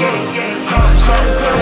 yeah, yeah, yeah.